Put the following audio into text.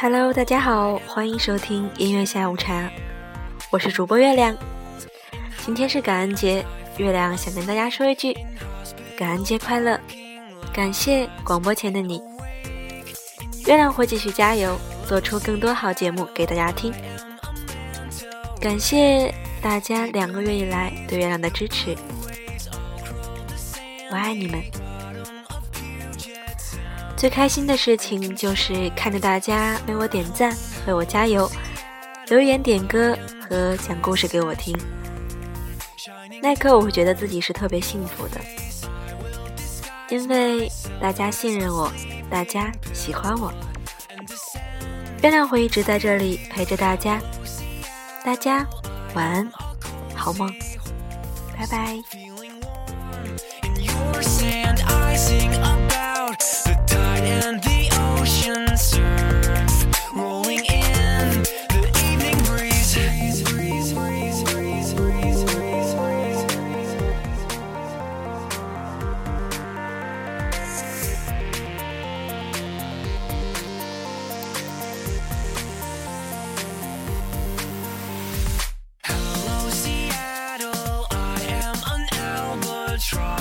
Hello，大家好，欢迎收听音乐下午茶，我是主播月亮。今天是感恩节，月亮想跟大家说一句：感恩节快乐！感谢广播前的你，月亮会继续加油，做出更多好节目给大家听。感谢大家两个月以来对月亮的支持，我爱你们。最开心的事情就是看着大家为我点赞、为我加油、留言点歌和讲故事给我听。那一刻，我会觉得自己是特别幸福的，因为大家信任我，大家喜欢我。月亮会一直在这里陪着大家，大家晚安，好梦，拜拜。try.